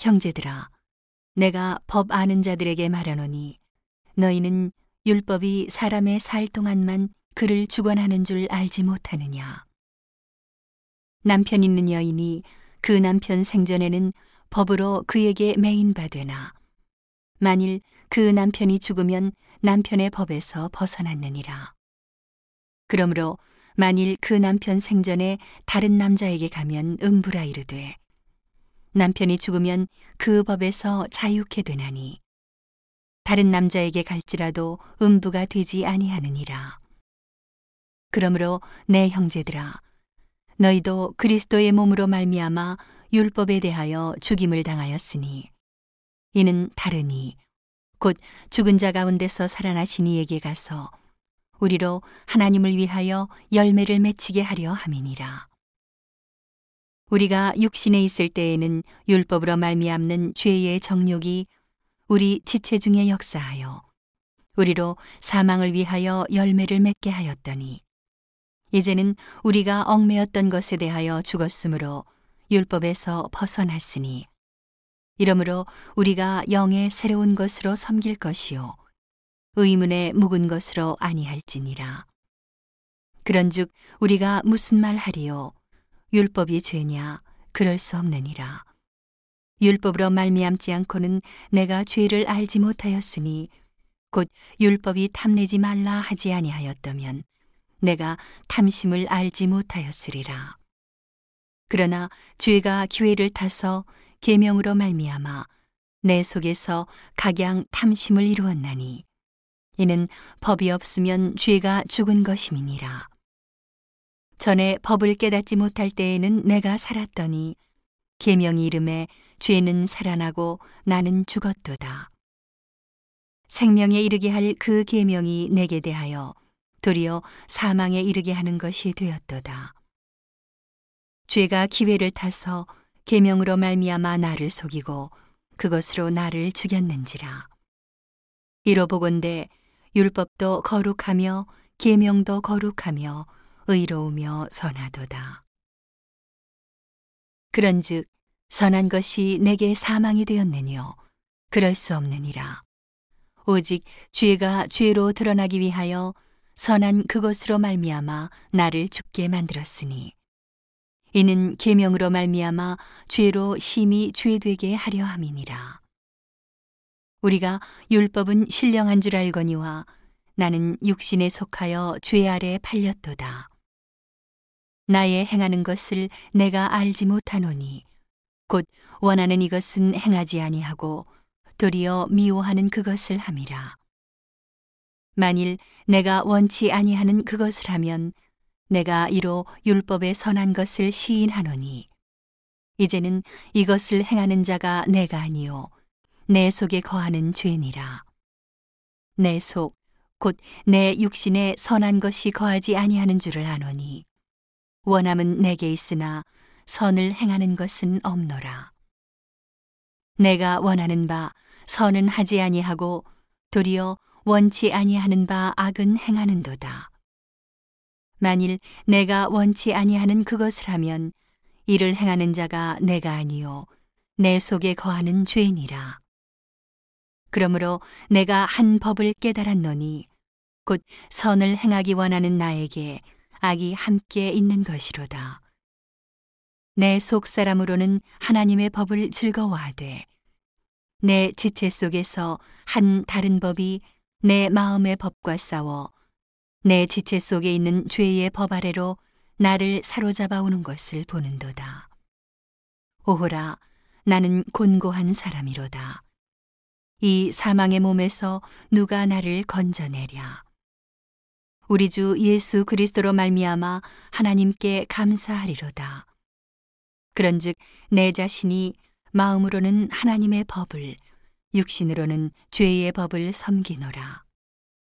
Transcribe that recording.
형제들아, 내가 법 아는 자들에게 말하노니 너희는 율법이 사람의 살 동안만 그를 주관하는 줄 알지 못하느냐. 남편 있는 여인이 그 남편 생전에는 법으로 그에게 매인바 되나. 만일 그 남편이 죽으면 남편의 법에서 벗어났느니라. 그러므로 만일 그 남편 생전에 다른 남자에게 가면 음부라 이르되 남편이 죽으면 그 법에서 자유케 되나니 다른 남자에게 갈지라도 음부가 되지 아니하느니라. 그러므로 내 형제들아 너희도 그리스도의 몸으로 말미암아 율법에 대하여 죽임을 당하였으니 이는 다르니 곧 죽은 자 가운데서 살아나신 이에게 가서 우리로 하나님을 위하여 열매를 맺히게 하려 함이니라. 우리가 육신에 있을 때에는 율법으로 말미암는 죄의 정욕이 우리 지체 중에 역사하여 우리로 사망을 위하여 열매를 맺게 하였더니 이제는 우리가 얽매였던 것에 대하여 죽었으므로 율법에서 벗어났으니 이러므로 우리가 영의 새로운 것으로 섬길 것이요 의문의 묵은 것으로 아니할지니라. 그런즉 우리가 무슨 말 하리요 율법이 죄냐 그럴 수 없느니라 율법으로 말미암지 않고는 내가 죄를 알지 못하였으니 곧 율법이 탐내지 말라 하지 아니하였다면 내가 탐심을 알지 못하였으리라. 그러나 죄가 기회를 타서 계명으로 말미암아 내 속에서 각양 탐심을 이루었나니 이는 법이 없으면 죄가 죽은 것임이니라. 전에 법을 깨닫지 못할 때에는 내가 살았더니 계명이 이름에 죄는 살아나고 나는 죽었도다. 생명에 이르게 할 그 계명이 내게 대하여 도리어 사망에 이르게 하는 것이 되었도다. 죄가 기회를 타서 계명으로 말미암아 나를 속이고 그것으로 나를 죽였는지라. 이로 보건대 율법도 거룩하며 계명도 거룩하며 의로우며 선하도다. 그런즉 선한 것이 내게 사망이 되었느뇨 그럴 수 없느니라. 오직 죄가 죄로 드러나기 위하여 선한 그것으로 말미암아 나를 죽게 만들었으니 이는 계명으로 말미암아 죄로 심히 죄되게 하려 함이니라 우리가 율법은 신령한 줄 알거니와 나는 육신에 속하여 죄 아래 팔렸도다 나의 행하는 것을 내가 알지 못하노니 곧 원하는 이것은 행하지 아니하고 도리어 미워하는 그것을 함이라. 만일 내가 원치 아니하는 그것을 하면 내가 이로 율법에 선한 것을 시인하노니 이제는 이것을 행하는 자가 내가 아니요 내 속에 거하는 죄니라. 내 속 곧 내 육신에 선한 것이 거하지 아니하는 줄을 아노니 원함은 내게 있으나 선을 행하는 것은 없노라 내가 원하는 바 선은 하지 아니하고 도리어 원치 아니하는 바 악은 행하는도다. 만일 내가 원치 아니하는 그것을 하면 이를 행하는 자가 내가 아니요 내 속에 거하는 죄니라. 그러므로 내가 한 법을 깨달았노니 곧 선을 행하기 원하는 나에게 악이 함께 있는 것이로다. 내 속 사람으로는 하나님의 법을 즐거워하되 내 지체 속에서 한 다른 법이 내 마음의 법과 싸워 내 지체 속에 있는 죄의 법 아래로 나를 사로잡아 오는 것을 보는도다. 오호라, 나는 곤고한 사람이로다. 이 사망의 몸에서 누가 나를 건져내랴. 우리 주 예수 그리스도로 말미암아 하나님께 감사하리로다. 그런즉 내 자신이 마음으로는 하나님의 법을 육신으로는 죄의 법을 섬기노라.